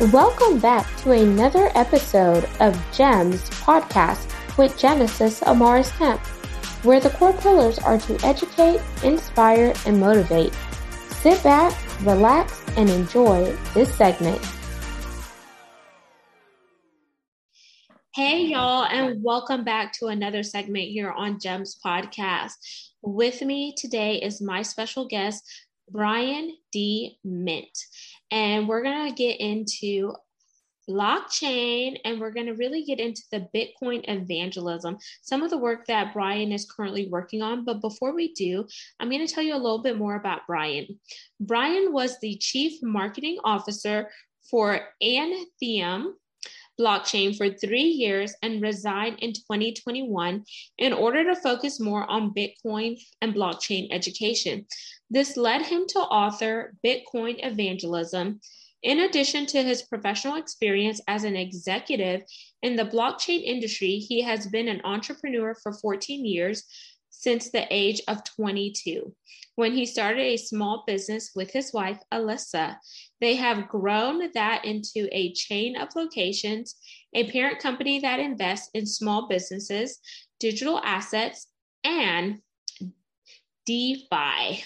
Welcome back to another episode of GEMS podcast with Genesis Amaris Kemp, where the core pillars are to educate, inspire, and motivate. Sit back, relax, and enjoy this segment. Hey, y'all, and welcome back to another segment here on GEMS podcast. With me today is my special guest, Brian D. Mint and we're going to get into blockchain and we're going to really get into the Bitcoin evangelism, some of the work that Brian is currently working on. But before we do, I'm going to tell you a little bit more about Brian. Brian was the chief marketing officer for Antheum blockchain for three years and resigned in 2021 in order to focus more on Bitcoin and blockchain education. This led him to author Bitcoin Evangelism. In addition to his professional experience as an executive in the blockchain industry, he has been an entrepreneur for 14 years since the age of 22 when he started a small business with his wife, Alyssa. They have grown that into a chain of locations, a parent company that invests in small businesses, digital assets, and DeFi.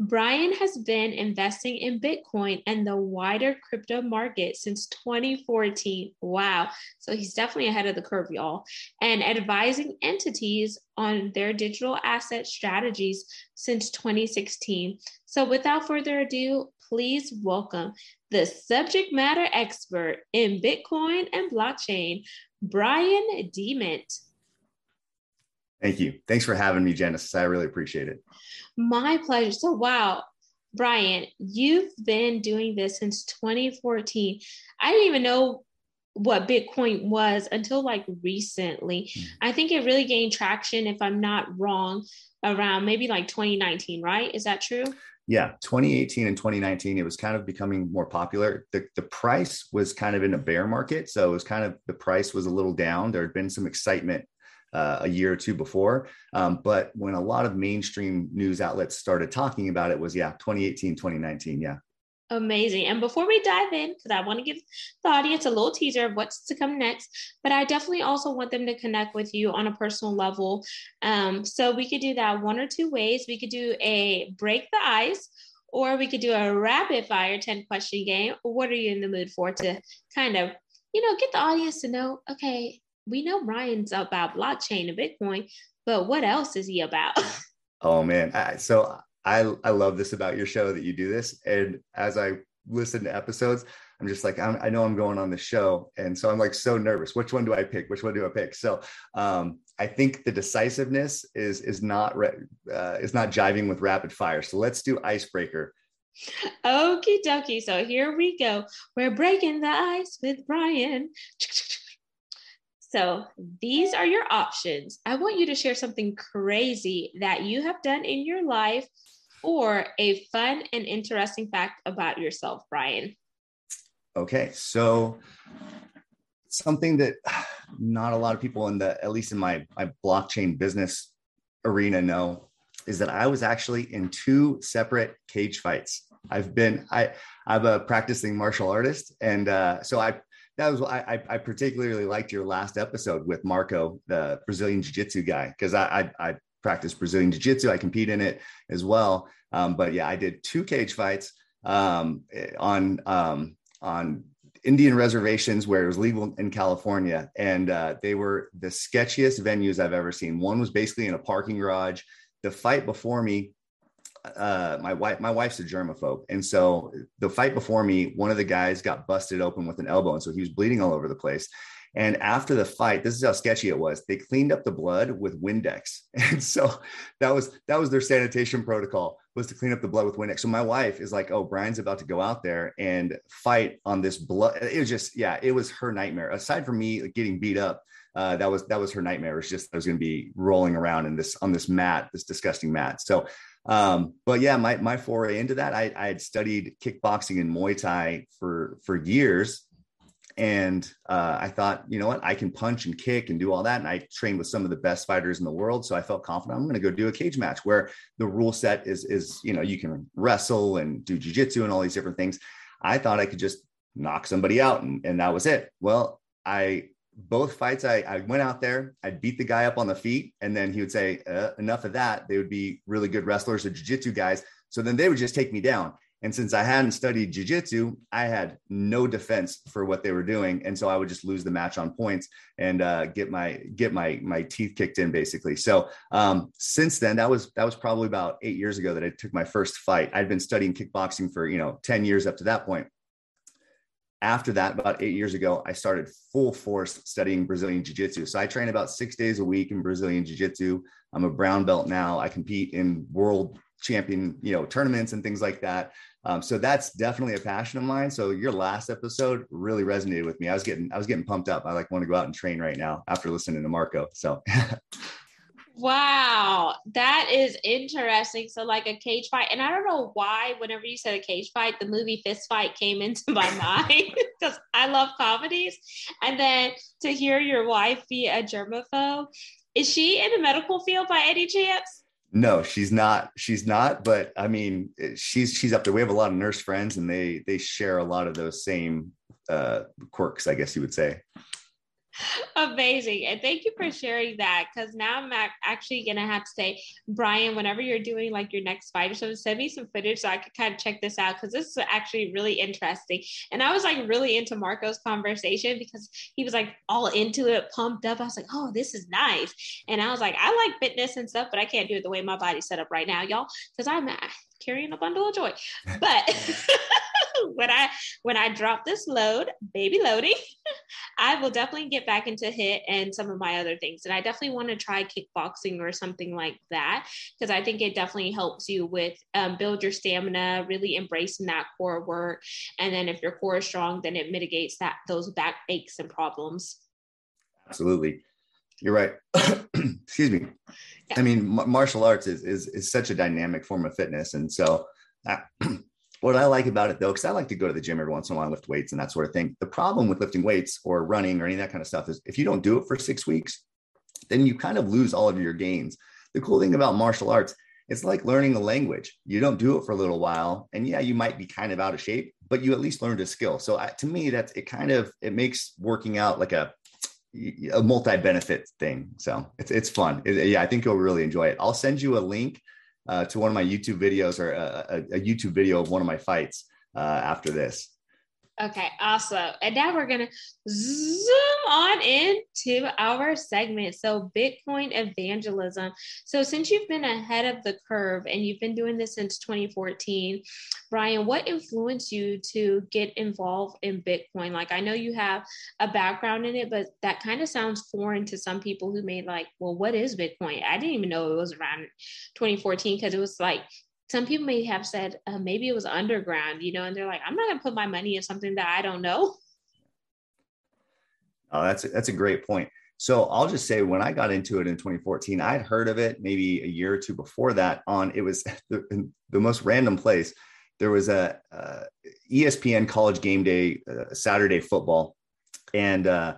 Brian has been investing in Bitcoin and the wider crypto market since 2014. Wow. So he's definitely ahead of the curve, y'all, and advising entities on their digital asset strategies since 2016. So without further ado, please welcome the subject matter expert in Bitcoin and blockchain, Brian D. Mint. Thank you. Thanks for having me, Genesis. I really appreciate it. My pleasure. So, wow, Brian, you've been doing this since 2014. I didn't even know what Bitcoin was until like recently. Mm-hmm. I think it really gained traction, if I'm not wrong, around maybe like 2019, right? Is that true? Yeah, 2018 and 2019, it was kind of becoming more popular. The, the price was kind of in a bear market. So it was kind of the price was a little down. There had been some excitement uh, a year or two before. Um, but when a lot of mainstream news outlets started talking about it was, yeah, 2018, 2019. Yeah. Amazing. And before we dive in, because I want to give the audience a little teaser of what's to come next, but I definitely also want them to connect with you on a personal level. Um, so we could do that one or two ways. We could do a break the ice, or we could do a rapid fire 10 question game. What are you in the mood for to kind of, you know, get the audience to know, okay, we know Brian's about blockchain and Bitcoin, but what else is he about? oh man, I, so I I love this about your show that you do this, and as I listen to episodes, I'm just like I'm, i know I'm going on the show, and so I'm like so nervous. Which one do I pick? Which one do I pick? So um, I think the decisiveness is is not uh, is not jiving with rapid fire. So let's do icebreaker. Okie dokie. So here we go. We're breaking the ice with Brian. So these are your options. I want you to share something crazy that you have done in your life or a fun and interesting fact about yourself, Brian. Okay. So something that not a lot of people in the at least in my my blockchain business arena know is that I was actually in two separate cage fights. I've been I I'm a practicing martial artist, and uh, so I that was I, I particularly liked your last episode with Marco, the Brazilian Jiu Jitsu guy, because I, I, I practice Brazilian Jiu Jitsu. I compete in it as well. Um, but yeah, I did two cage fights um, on um, on Indian reservations where it was legal in California, and uh, they were the sketchiest venues I've ever seen. One was basically in a parking garage. The fight before me uh, my wife, my wife's a germaphobe. And so the fight before me, one of the guys got busted open with an elbow. And so he was bleeding all over the place. And after the fight, this is how sketchy it was. They cleaned up the blood with Windex. And so that was, that was their sanitation protocol was to clean up the blood with Windex. So my wife is like, Oh, Brian's about to go out there and fight on this blood. It was just, yeah, it was her nightmare. Aside from me getting beat up, uh, that was that was her nightmare. It was just I was going to be rolling around in this on this mat, this disgusting mat. So um, but yeah, my my foray into that, I, I had studied kickboxing and Muay Thai for for years, and uh, I thought, you know what, I can punch and kick and do all that. And I trained with some of the best fighters in the world, so I felt confident. I'm going to go do a cage match where the rule set is is you know you can wrestle and do jujitsu and all these different things. I thought I could just knock somebody out, and, and that was it. Well, I both fights I, I went out there i'd beat the guy up on the feet and then he would say uh, enough of that they would be really good wrestlers or jiu-jitsu guys so then they would just take me down and since I hadn't studied jujitsu, I had no defense for what they were doing, and so I would just lose the match on points and uh, get my get my my teeth kicked in, basically. So um, since then, that was that was probably about eight years ago that I took my first fight. I'd been studying kickboxing for you know ten years up to that point. After that, about eight years ago, I started full force studying Brazilian Jiu Jitsu. So I train about six days a week in Brazilian Jiu Jitsu. I'm a brown belt now. I compete in world champion, you know, tournaments and things like that. Um, so that's definitely a passion of mine. So your last episode really resonated with me. I was getting, I was getting pumped up. I like want to go out and train right now after listening to Marco. So. wow, that is interesting. So like a cage fight, and I don't know why. Whenever you said a cage fight, the movie Fist Fight came into my mind because I love comedies. And then to hear your wife be a germaphobe, is she in the medical field by any chance? No, she's not. She's not. But I mean, she's she's up there. We have a lot of nurse friends, and they they share a lot of those same uh, quirks, I guess you would say. Amazing. And thank you for sharing that because now I'm actually going to have to say, Brian, whenever you're doing like your next fight or something, send me some footage so I could kind of check this out because this is actually really interesting. And I was like really into Marco's conversation because he was like all into it, pumped up. I was like, oh, this is nice. And I was like, I like fitness and stuff, but I can't do it the way my body's set up right now, y'all, because I'm uh, carrying a bundle of joy. But when I when I drop this load, baby loading, I will definitely get back into HIIT and some of my other things. And I definitely want to try kickboxing or something like that because I think it definitely helps you with um, build your stamina, really embracing that core work. And then if your core is strong, then it mitigates that those back aches and problems. Absolutely. You're right. Excuse me. I mean, martial arts is, is, is such a dynamic form of fitness. And so uh, what I like about it though, because I like to go to the gym every once in a while, lift weights and that sort of thing. The problem with lifting weights or running or any of that kind of stuff is if you don't do it for six weeks, then you kind of lose all of your gains. The cool thing about martial arts, it's like learning a language. You don't do it for a little while, and yeah, you might be kind of out of shape, but you at least learned a skill. So I, to me, that's it. Kind of it makes working out like a a multi-benefit thing. So it's it's fun. It, yeah, I think you'll really enjoy it. I'll send you a link uh, to one of my YouTube videos or a, a, YouTube video of one of my fights uh, after this. Okay, awesome. And now we're going to zoom on into our segment. So, Bitcoin evangelism. So, since you've been ahead of the curve and you've been doing this since 2014, Brian, what influenced you to get involved in Bitcoin? Like, I know you have a background in it, but that kind of sounds foreign to some people who made, like, well, what is Bitcoin? I didn't even know it was around 2014 because it was like some people may have said uh, maybe it was underground, you know, and they're like, I'm not going to put my money in something that I don't know. Oh, that's a, that's a great point. So I'll just say when I got into it in 2014, I'd heard of it maybe a year or two before that. On it was the, the most random place. There was a, a ESPN College Game Day uh, Saturday football, and uh,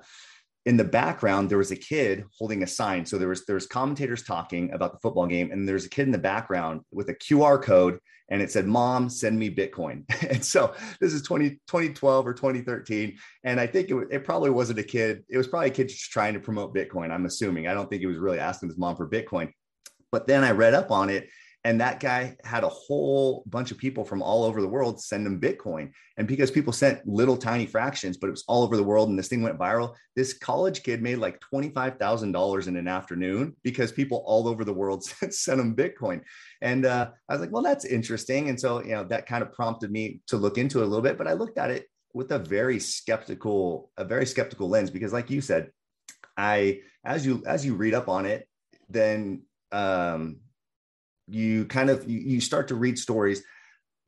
in the background there was a kid holding a sign. So there was there was commentators talking about the football game and there's a kid in the background with a qr code and it said mom send me bitcoin. And so this is 20, 2012 or 2013 and i think it, it probably wasn't a kid it was probably a kid just trying to promote bitcoin i'm assuming. I don't think he was really asking his mom for bitcoin. But then i read up on it and that guy had a whole bunch of people from all over the world send him Bitcoin. And because people sent little tiny fractions, but it was all over the world and this thing went viral, this college kid made like $25,000 in an afternoon because people all over the world sent him Bitcoin. And uh, I was like, well, that's interesting. And so, you know, that kind of prompted me to look into it a little bit, but I looked at it with a very skeptical, a very skeptical lens because like you said, I, as you, as you read up on it, then um, you kind of you, start to read stories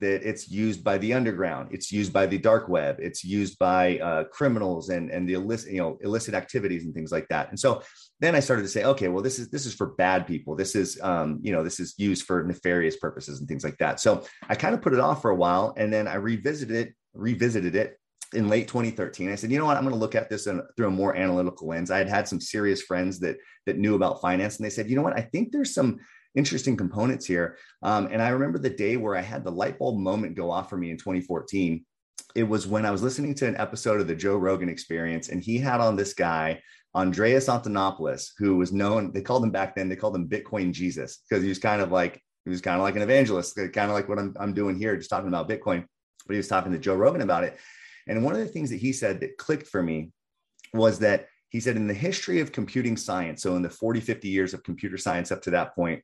that it's used by the underground it's used by the dark web it's used by uh, criminals and and the illicit you know illicit activities and things like that. And so then i started to say okay well this is this is for bad people. This is um, you know this is used for nefarious purposes and things like that. So i kind of put it off for a while and then i revisited it revisited it in late 2013 i said you know what? I'm going to look at this in, through a more analytical lens. I had had some serious friends that that knew about finance and they said you know what? I think there's some interesting components here. Um, and I remember the day where I had the light bulb moment go off for me in 2014. it was when I was listening to an episode of the Joe Rogan Experience, and he had on this guy Andreas Antonopoulos, who was known. They called him back then. They called him Bitcoin Jesus because he was kind of like he was kind of like an evangelist, kind of like what I'm I'm doing here, just talking about Bitcoin. But he was talking to Joe Rogan about it, and one of the things that he said that clicked for me was that he said in the history of computing science, so in the 40, 50 years of computer science up to that point,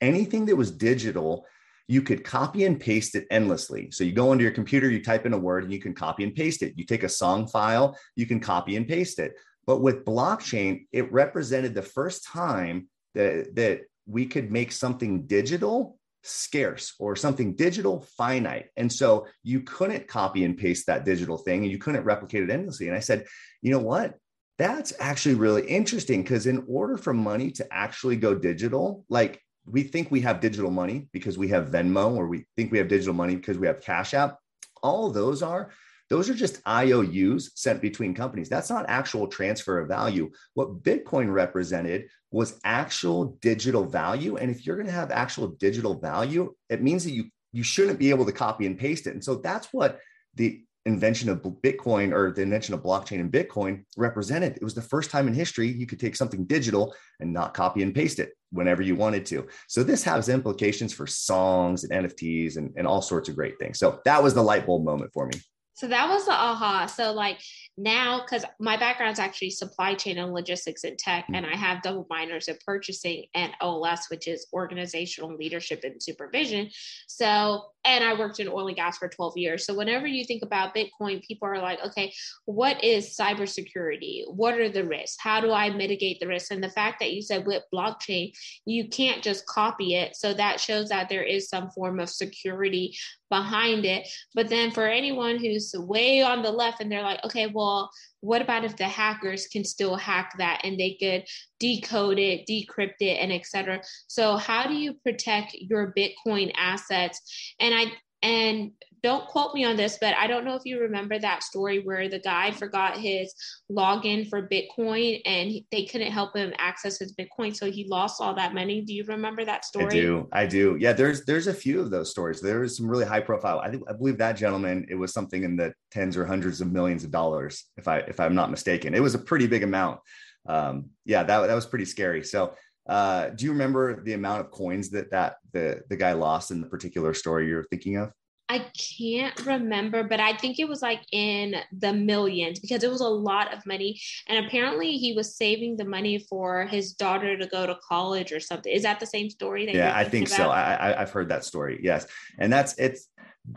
anything that was digital, you could copy and paste it endlessly. So you go into your computer, you type in a word, and you can copy and paste it. You take a song file, you can copy and paste it. But with blockchain, it represented the first time that, that we could make something digital scarce or something digital finite. And so you couldn't copy and paste that digital thing and you couldn't replicate it endlessly. And I said, you know what? That's actually really interesting because in order for money to actually go digital, like we think we have digital money because we have Venmo or we think we have digital money because we have Cash App. All those are those are just IOUs sent between companies. That's not actual transfer of value. What Bitcoin represented was actual digital value. And if you're going to have actual digital value, it means that you you shouldn't be able to copy and paste it. And so that's what the invention of Bitcoin or the invention of blockchain and Bitcoin represented. It was the first time in history you could take something digital and not copy and paste it whenever you wanted to. So this has implications for songs and NFTs and, and all sorts of great things. So that was the light bulb moment for me. So that was the aha. So like now, because my background is actually supply chain and logistics and tech, mm-hmm. and I have double minors in purchasing and OLS, which is organizational leadership and supervision. So, and I worked in oil and gas for 12 years. So whenever you think about Bitcoin, people are like, okay, what is cybersecurity? What are the risks? How do I mitigate the risks? And the fact that you said with blockchain, you can't just copy it. So that shows that there is some form of security behind it. But then for anyone who's way on the left and they're like, okay, well, what about if the hackers can still hack that and they could decode it, decrypt it, and etc. So how do you protect your Bitcoin assets? And I and don't quote me on this, but I don't know if you remember that story where the guy forgot his login for Bitcoin and they couldn't help him access his Bitcoin, so he lost all that money. Do you remember that story? I do. I do. Yeah, there's there's a few of those stories. There was some really high profile. I think I believe that gentleman. It was something in the tens or hundreds of millions of dollars, if I if I'm not mistaken. It was a pretty big amount. Um, yeah, that that was pretty scary. So. Uh, do you remember the amount of coins that that the the guy lost in the particular story you're thinking of? I can't remember, but I think it was like in the millions because it was a lot of money. And apparently, he was saving the money for his daughter to go to college or something. Is that the same story? yeah, I think about? so. I, I've heard that story. Yes, and that's it's.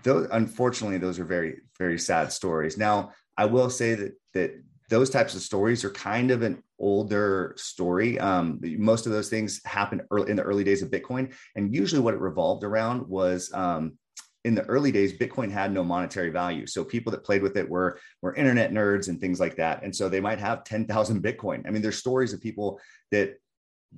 Those, unfortunately, those are very very sad stories. Now, I will say that that those types of stories are kind of an older story. Um, most of those things happened early in the early days of Bitcoin, and usually what it revolved around was um, in the early days, Bitcoin had no monetary value. So people that played with it were were internet nerds and things like that. And so they might have 10,000 Bitcoin. I mean, there's stories of people that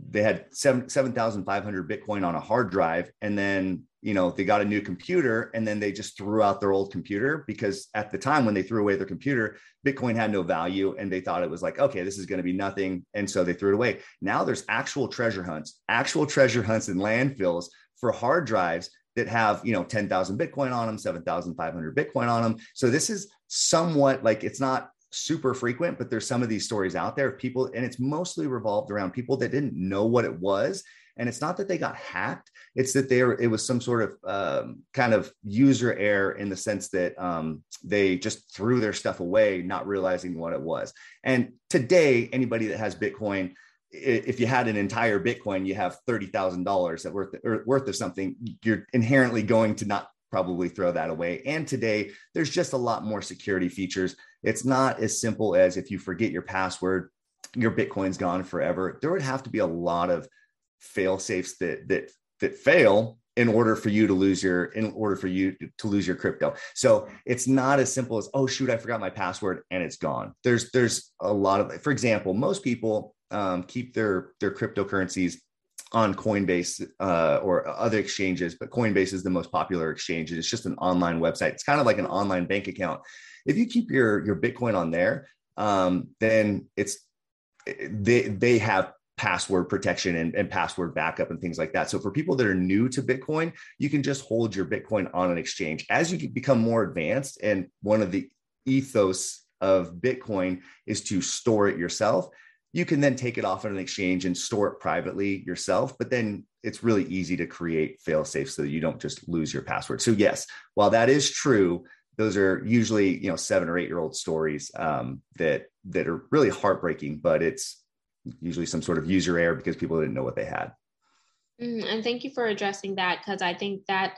they had 7 7,500 Bitcoin on a hard drive and then, you know, they got a new computer and then they just threw out their old computer because at the time when they threw away their computer, Bitcoin had no value and they thought it was like, okay, this is going to be nothing and so they threw it away. Now there's actual treasure hunts, actual treasure hunts in landfills for hard drives that have you know 10,000 Bitcoin on them, 7,500 Bitcoin on them. So this is somewhat like it's not super frequent, but there's some of these stories out there of people, and it's mostly revolved around people that didn't know what it was. And it's not that they got hacked; it's that they were, it was some sort of um, kind of user error in the sense that um, they just threw their stuff away, not realizing what it was. And today, anybody that has Bitcoin if you had an entire Bitcoin, you have thirty thousand dollars worth worth of something. You're inherently going to not probably throw that away. And today, there's just a lot more security features. It's not as simple as if you forget your password, your Bitcoin's gone forever. There would have to be a lot of fail safes that that that fail in order for you to lose your in order for you to lose your crypto so it's not as simple as oh shoot i forgot my password and it's gone there's there's a lot of for example most people um, keep their their cryptocurrencies on Coinbase uh, or other exchanges, but Coinbase is the most popular exchange. It's just an online website. It's kind of like an online bank account. If you keep your your Bitcoin on there, um, then it's they they have password protection and, and, password backup and things like that. So for people that are new to Bitcoin, you can just hold your Bitcoin on an exchange. As you become more advanced, and one of the ethos of Bitcoin is to store it yourself. You can then take it off on an exchange and store it privately yourself. But then it's really easy to create fail safe so that you don't just lose your password. So yes, while that is true, those are usually you know seven or eight year old stories um, that that are really heartbreaking. But it's usually some sort of user error because people didn't know what they had. Mm, and thank you for addressing that because I think that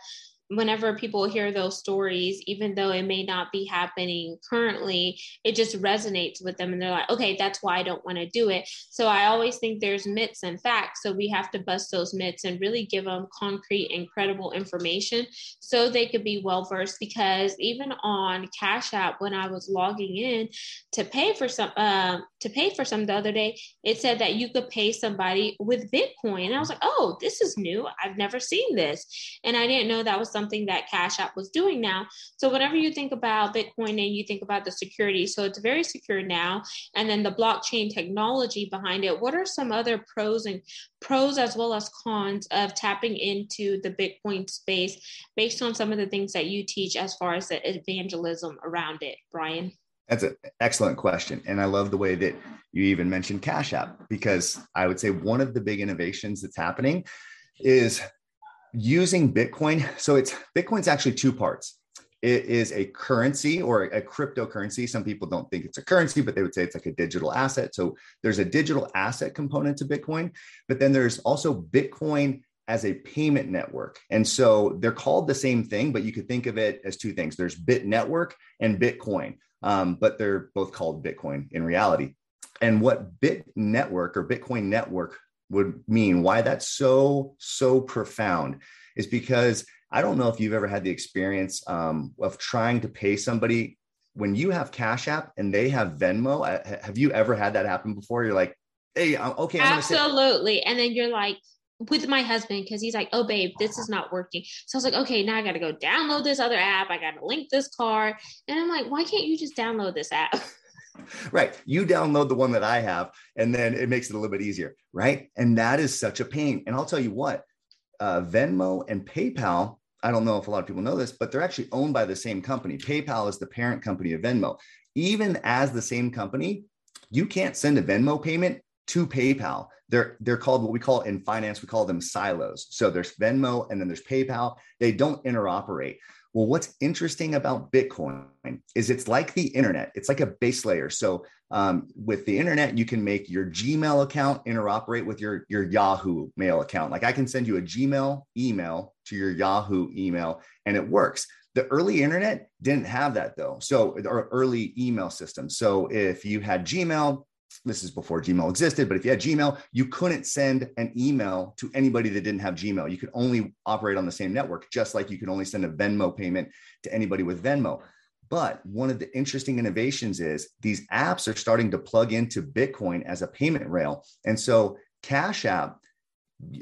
whenever people hear those stories, even though it may not be happening currently, it just resonates with them. And they're like, okay, that's why I don't want to do it. So I always think there's myths and facts. So we have to bust those myths and really give them concrete and credible information so they could be well versed. Because even on Cash App, when I was logging in to pay for some, uh, to pay for some the other day, it said that you could pay somebody with Bitcoin. And I was like, oh, this is new. I've never seen this. And I didn't know that was something that Cash App was doing now. So whenever you think about Bitcoin and you think about the security, so it's very secure now, and then the blockchain technology behind it. What are some other pros and pros as well as cons of tapping into the Bitcoin space based on some of the things that you teach as far as the evangelism around it, Brian? That's an excellent question. And I love the way that you even mentioned Cash App, because I would say one of the big innovations that's happening is using Bitcoin. So it's Bitcoin's actually two parts. It is a currency or a cryptocurrency. Some people don't think it's a currency, but they would say it's like a digital asset. So there's a digital asset component to Bitcoin, but then there's also Bitcoin as a payment network. And so they're called the same thing, but you could think of it as two things there's Bit Network and Bitcoin, um, but they're both called Bitcoin in reality. And what Bit Network or Bitcoin Network would mean, why that's so, so profound is because I don't know if you've ever had the experience um, of trying to pay somebody when you have Cash App and they have Venmo. Have you ever had that happen before? You're like, hey, okay, I'm absolutely. And then you're like, with my husband because he's like, oh, babe, this is not working. So I was like, okay, now I got to go download this other app. I got to link this card. And I'm like, why can't you just download this app? right. You download the one that I have, and then it makes it a little bit easier. Right. And that is such a pain. And I'll tell you what, uh, Venmo and PayPal, I don't know if a lot of people know this, but they're actually owned by the same company. PayPal is the parent company of Venmo. Even as the same company, you can't send a Venmo payment to PayPal. They're they're called what we call in finance we call them silos. So there's Venmo and then there's PayPal. They don't interoperate. Well, what's interesting about Bitcoin is it's like the internet. It's like a base layer. So um, with the internet, you can make your Gmail account interoperate with your your Yahoo mail account. Like I can send you a Gmail email to your Yahoo email, and it works. The early internet didn't have that though. So, or early email system. So, if you had Gmail, this is before Gmail existed, but if you had Gmail, you couldn't send an email to anybody that didn't have Gmail. You could only operate on the same network, just like you could only send a Venmo payment to anybody with Venmo. But one of the interesting innovations is these apps are starting to plug into Bitcoin as a payment rail. And so Cash App,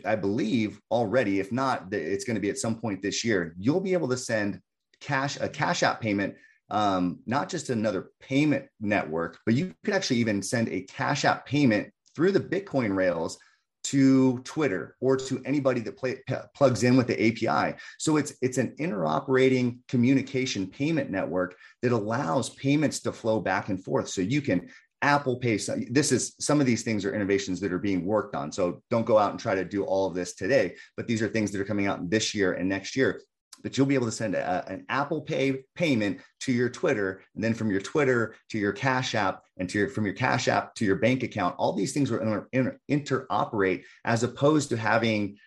I believe already, if not, it's going to be at some point this year, you'll be able to send cash a Cash App payment um, not just another payment network, but you could actually even send a Cash App payment through the Bitcoin rails to Twitter or to anybody that play, p- plugs in with the API. So it's it's an interoperating communication payment network that allows payments to flow back and forth. So you can Apple Pay. This is some of these things are innovations that are being worked on. So don't go out and try to do all of this today, but these are things that are coming out this year and next year that you'll be able to send a, an Apple Pay payment to your Twitter, and then from your Twitter to your Cash App, and to your from your Cash App to your bank account. All these things will inter, interoperate as opposed to having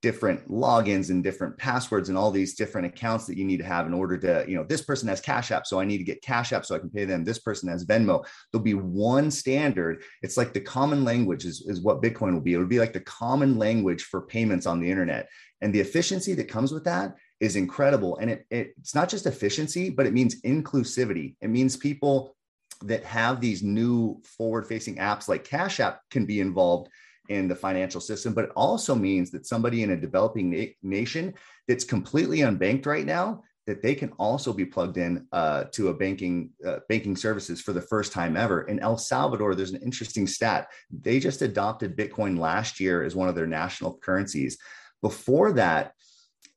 different logins and different passwords and all these different accounts that you need to have in order to, you know, this person has Cash App, so I need to get Cash App so I can pay them. This person has Venmo. There'll be one standard. It's like the common language is, is what Bitcoin will be. It'll be like the common language for payments on the internet. And the efficiency that comes with that is incredible. And it, it, it's not just efficiency, but it means inclusivity. It means people that have these new forward facing apps like Cash App can be involved in the financial system, but it also means that somebody in a developing na- nation that's completely unbanked right now that they can also be plugged in uh, to a banking uh, banking services for the first time ever. In El Salvador, there's an interesting stat. They just adopted Bitcoin last year as one of their national currencies. Before that,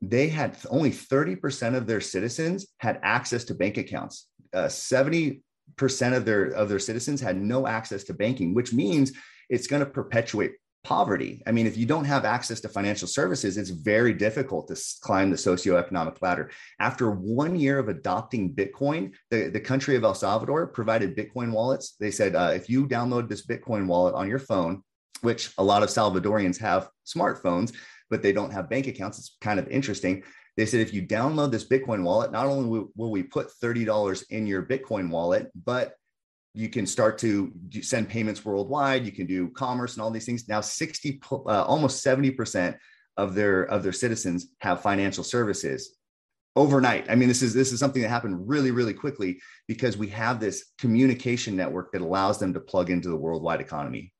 they had only 30% of their citizens had access to bank accounts. Uh, 70% of their of their citizens had no access to banking, which means it's going to perpetuate poverty. I mean, if you don't have access to financial services, it's very difficult to climb the socioeconomic ladder. After one year of adopting Bitcoin, the, the country of El Salvador provided Bitcoin wallets. They said, uh, if you download this Bitcoin wallet on your phone, which a lot of Salvadorians have smartphones, but they don't have bank accounts, it's kind of interesting. They said, if you download this Bitcoin wallet, not only will we put $30 in your Bitcoin wallet, but you can start to send payments worldwide. You can do commerce and all these things. Now 60 uh, almost 70% of their of their citizens have financial services overnight. I mean this is this is something that happened really really quickly because we have this communication network that allows them to plug into the worldwide economy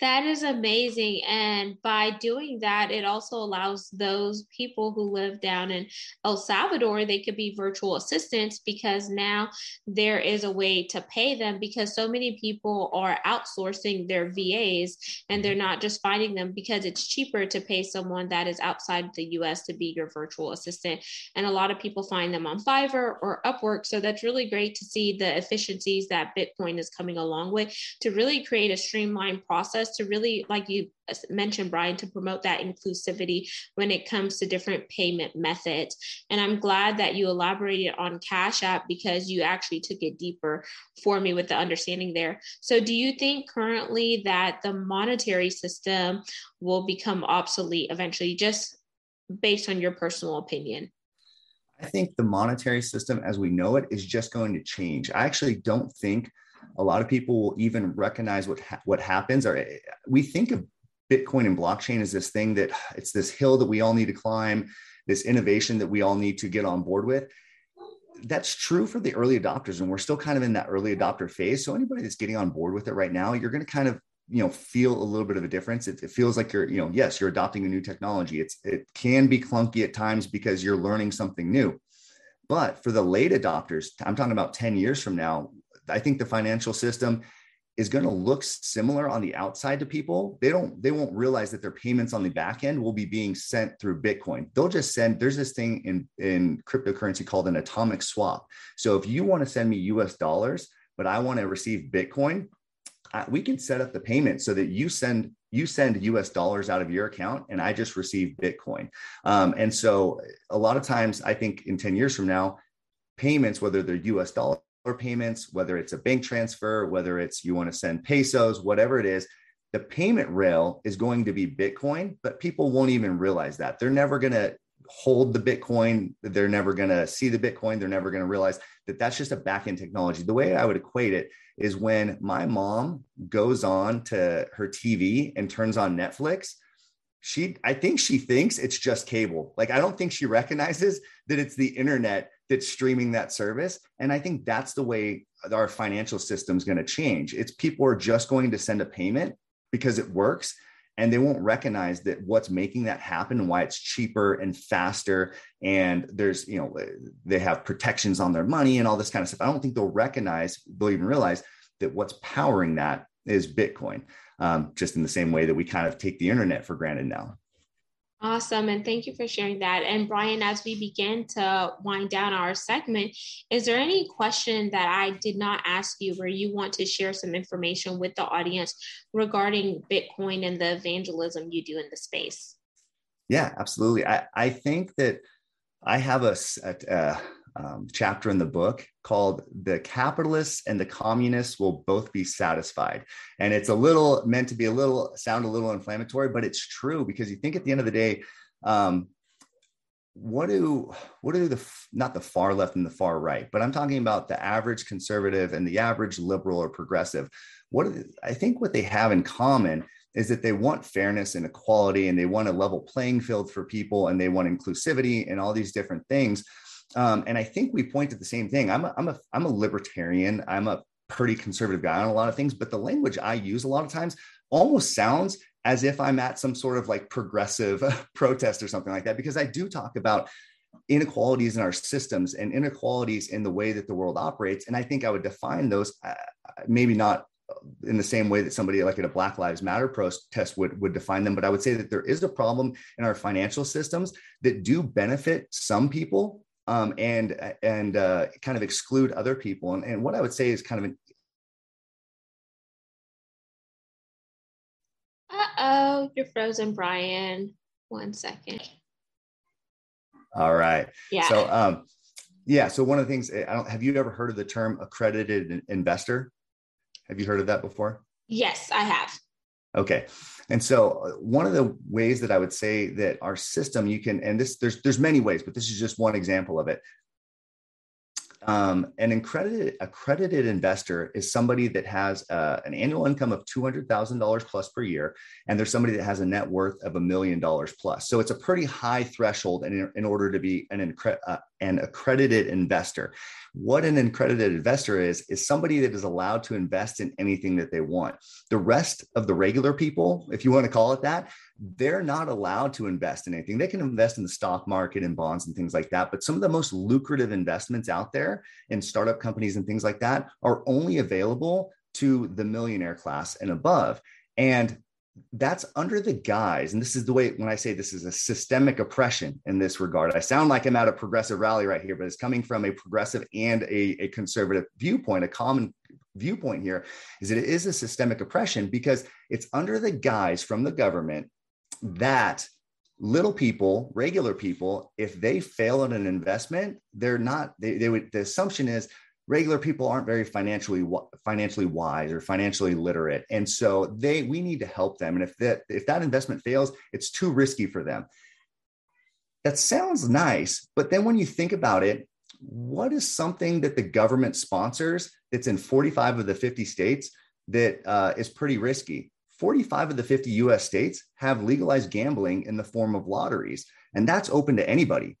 that is amazing. And by doing that, it also allows those people who live down in El Salvador, they could be virtual assistants because now there is a way to pay them because so many people are outsourcing their VAs and they're mm-hmm. not just finding them because it's cheaper to pay someone that is outside the US to be your virtual assistant. And a lot of people find them on Fiverr or Upwork. So that's really great to see the efficiencies that Bitcoin is coming along with to really create a streamlined process to really, like you mentioned, Brian, to promote that inclusivity when it comes to different payment methods. And I'm glad that you elaborated on Cash App because you actually took it deeper for me with the understanding there. So, do you think currently that the monetary system will become obsolete eventually, just based on your personal opinion? I think the monetary system as we know it is just going to change. I actually don't think a lot of people will even recognize what ha- what happens or we think of bitcoin and blockchain as this thing that it's this hill that we all need to climb this innovation that we all need to get on board with. That's true for the early adopters and we're still kind of in that early adopter phase. So anybody that's getting on board with it right now you're going to kind of you know feel a little bit of a difference. It, it, feels like you're you know yes you're adopting a new technology. It's it can be clunky at times because you're learning something new. But for the late adopters i'm talking about 10 years from now I think the financial system is going to look similar on the outside to people. They don't they won't realize that their payments on the back end will be being sent through bitcoin. They'll just send there's this thing in in cryptocurrency called an atomic swap. So if you want to send me us dollars but i want to receive bitcoin we can set up the payment so that you send you send us dollars out of your account and i just receive bitcoin. Um, and so a lot of times i think in 10 years from now payments whether they're us dollars payments, whether it's a bank transfer, whether it's you want to send pesos, whatever it is, the payment rail is going to be Bitcoin, but people won't even realize that. They're never going to hold the Bitcoin. They're never going to see the Bitcoin. They're never going to realize that that's just a back end technology. The way I would equate it is when my mom goes on to her TV and turns on Netflix, she, I think she thinks it's just cable. Like, I don't think she recognizes that it's the internet that's streaming that service. And I think that's the way our financial system is going to change. It's people are just going to send a payment because it works and they won't recognize that what's making that happen and why it's cheaper and faster and there's you know they have protections on their money and all this kind of stuff i don't think they'll recognize they'll even realize that what's powering that is bitcoin um, just in the same way that we kind of take the internet for granted now Awesome. And thank you for sharing that. And Brian, as we begin to wind down our segment, is there any question that I did not ask you where you want to share some information with the audience regarding Bitcoin and the evangelism you do in the space? Yeah, absolutely. I, I think that I have a, a, um, chapter in the book called The Capitalists and the Communists Will Both Be Satisfied. And it's a little meant to be a little, sound a little inflammatory, but it's true because you think at the end of the day, um, what do what do the not the far left and the far right but i'm talking about the average conservative and the average liberal or progressive what i think what they have in common is that they want fairness and equality and they want a level playing field for people and they want inclusivity and all these different things um, and I think we point at the same thing. I'm a, I'm a I'm a libertarian. I'm a pretty conservative guy on a lot of things, but the language I use a lot of times almost sounds as if I'm at some sort of like progressive protest or something like that, because I do talk about inequalities in our systems and inequalities in the way that the world operates. And I think I would define those uh, maybe not in the same way that somebody like at a Black Lives Matter protest would, would define them. But I would say that there is a problem in our financial systems that do benefit some people um, and and uh, kind of exclude other people. And, and what I would say is kind of an Uh-oh, you're frozen, Brian. One second. All right. Yeah. So um yeah, so one of the things I don't have you ever heard of the term accredited investor? Have you heard of that before? Yes, I have. Okay. And so uh, one of the ways that I would say that our system you can and this there's there's many ways, but this is just one example of it. Um, an accredited accredited investor is somebody that has uh, an annual income of two hundred thousand dollars plus per year, and there's somebody that has a net worth of a million dollars plus. So it's a pretty high threshold in, in order to be an, uh, an accredited investor. What an accredited investor is, is somebody that is allowed to invest in anything that they want. The rest of the regular people, if you want to call it that, they're not allowed to invest in anything. They can invest in the stock market and bonds and things like that. But some of the most lucrative investments out there in startup companies and things like that are only available to the millionaire class and above. And that's under the guise, and this is the way when I say this is a systemic oppression in this regard. I sound like I'm at a progressive rally right here, but it's coming from a progressive and a, a conservative viewpoint, a common viewpoint here is that it is a systemic oppression because it's under the guise from the government that little people regular people if they fail at an investment they're not they, they would the assumption is regular people aren't very financially financially wise or financially literate. And so they we need to help them. And if that if that investment fails it's too risky for them. That sounds nice but then when you think about it what is something that the government sponsors that's in 45 of the 50 states that uh, is pretty risky? 45 of the 50 US states have legalized gambling in the form of lotteries and that's open to anybody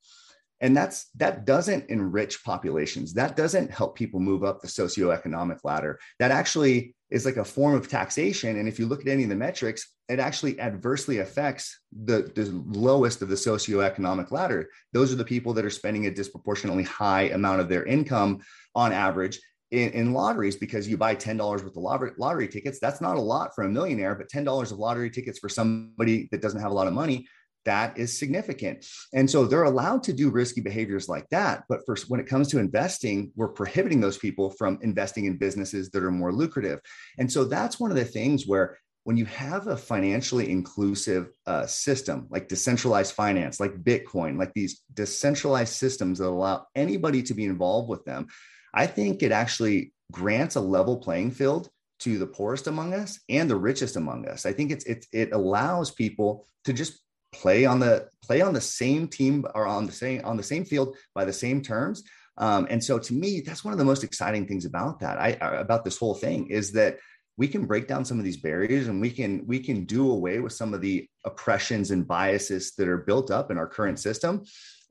and that's that doesn't enrich populations. That doesn't help people move up the socioeconomic ladder. That actually is like a form of taxation. And if you look at any of the metrics it actually adversely affects the, the lowest of the socioeconomic ladder. Those are the people that are spending a disproportionately high amount of their income on average in, in lotteries because you buy $10 worth of lottery, lottery tickets. That's not a lot for a millionaire but $10 of lottery tickets for somebody that doesn't have a lot of money that is significant. And so they're allowed to do risky behaviors like that. But for when it comes to investing, we're prohibiting those people from investing in businesses that are more lucrative. And so that's one of the things where when you have a financially inclusive uh, system like decentralized finance, like Bitcoin, like these decentralized systems that allow anybody to be involved with them, I think it actually grants a level playing field to the poorest among us and the richest among us. I think it's, it's it allows people to just play on the play on the same team or on the same on the same field by the same terms. Um, and so to me, that's one of the most exciting things about that. I about this whole thing is that we can break down some of these barriers and we can we can do away with some of the oppressions and biases that are built up in our current system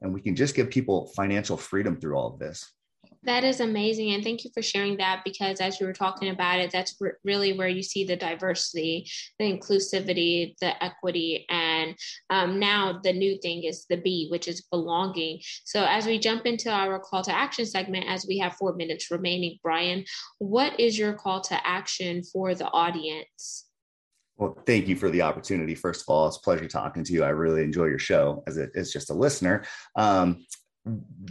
and we can just give people financial freedom through all of this that is amazing. And thank you for sharing that because as you were talking about it, that's re- really where you see the diversity, the inclusivity, the equity. And um, now the new thing is the B, which is belonging. So as we jump into our call to action segment, as we have four minutes remaining, Brian, what is your call to action for the audience? Well, thank you for the opportunity. First of all, it's a pleasure talking to you. I really enjoy your show as it is just a listener. Um,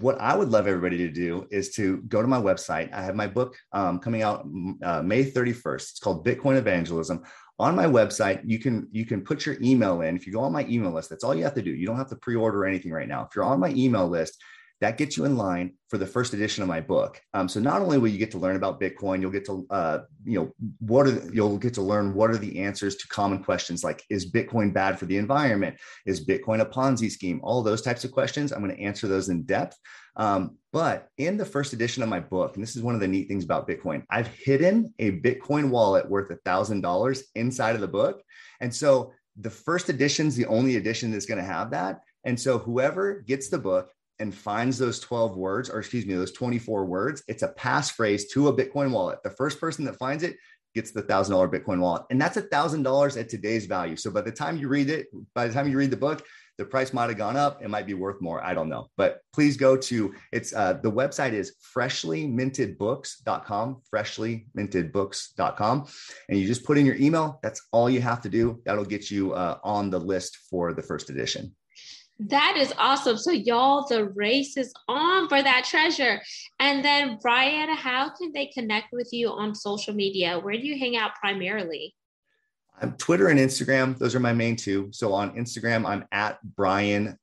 what I would love everybody to do is to go to my website. I have my book um, coming out uh, May 31st. It's called Bitcoin Evangelism. On my website, you can you can put your email in. If you go on my email list, that's all you have to do. You don't have to pre-order anything right now. If you're on my email list, that gets you in line for the first edition of my book. Um, so not only will you get to learn about Bitcoin, you'll get to uh, you know what are the, you'll get to learn what are the answers to common questions like is Bitcoin bad for the environment? Is Bitcoin a Ponzi scheme? All those types of questions. I'm going to answer those in depth. Um, but in the first edition of my book, and this is one of the neat things about Bitcoin, I've hidden a Bitcoin wallet worth a thousand dollars inside of the book, and so the first edition is the only edition that's going to have that. And so whoever gets the book and finds those 12 words, or excuse me, those 24 words, it's a passphrase to a Bitcoin wallet. The first person that finds it gets the thousand dollar Bitcoin wallet. And that's a thousand dollars at today's value. So by the time you read it, by the time you read the book, the price might have gone up. It might be worth more. I don't know. But please go to it's uh, the website is freshlymintedbooks.com, freshlymintedbooks.com. And you just put in your email. That's all you have to do. That'll get you uh, on the list for the first edition. That is awesome. So, y'all, the race is on for that treasure. And then, Brian, how can they connect with you on social media? Where do you hang out primarily? I'm Twitter and Instagram. Those are my main two. So on Instagram, I'm at brian.dmint.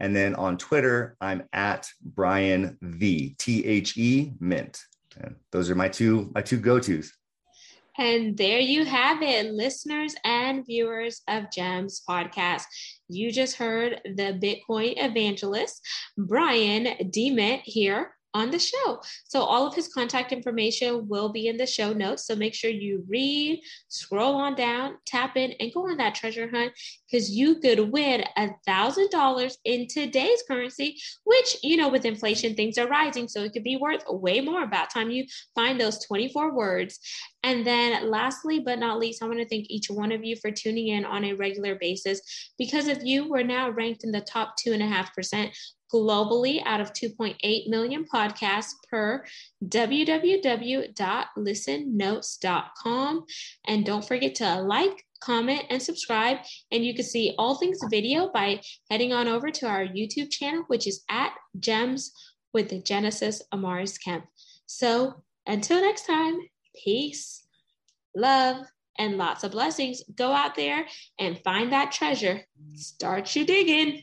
And then on Twitter, I'm at Brian the T H E Mint. And those are my two my two go-tos. And there you have it, listeners and viewers of GEMS podcast. You just heard the Bitcoin evangelist, Brian D. Mint here on the show. So all of his contact information will be in the show notes. So make sure you read, scroll on down, tap in, and go on that treasure hunt because you could win a thousand dollars in today's currency, which you know with inflation things are rising, so it could be worth way more about time you find those 24 words. And then lastly, but not least, I want to thank each one of you for tuning in on a regular basis. Because of you, we're now ranked in the top two and a half percent globally out of 2.8 million podcasts per www.listennotes.com. And don't forget to like, comment, and subscribe. And you can see all things video by heading on over to our YouTube channel, which is at Gems with the Genesis Amaris Kemp. So until next time, peace, love, and lots of blessings. Go out there and find that treasure. Start you digging.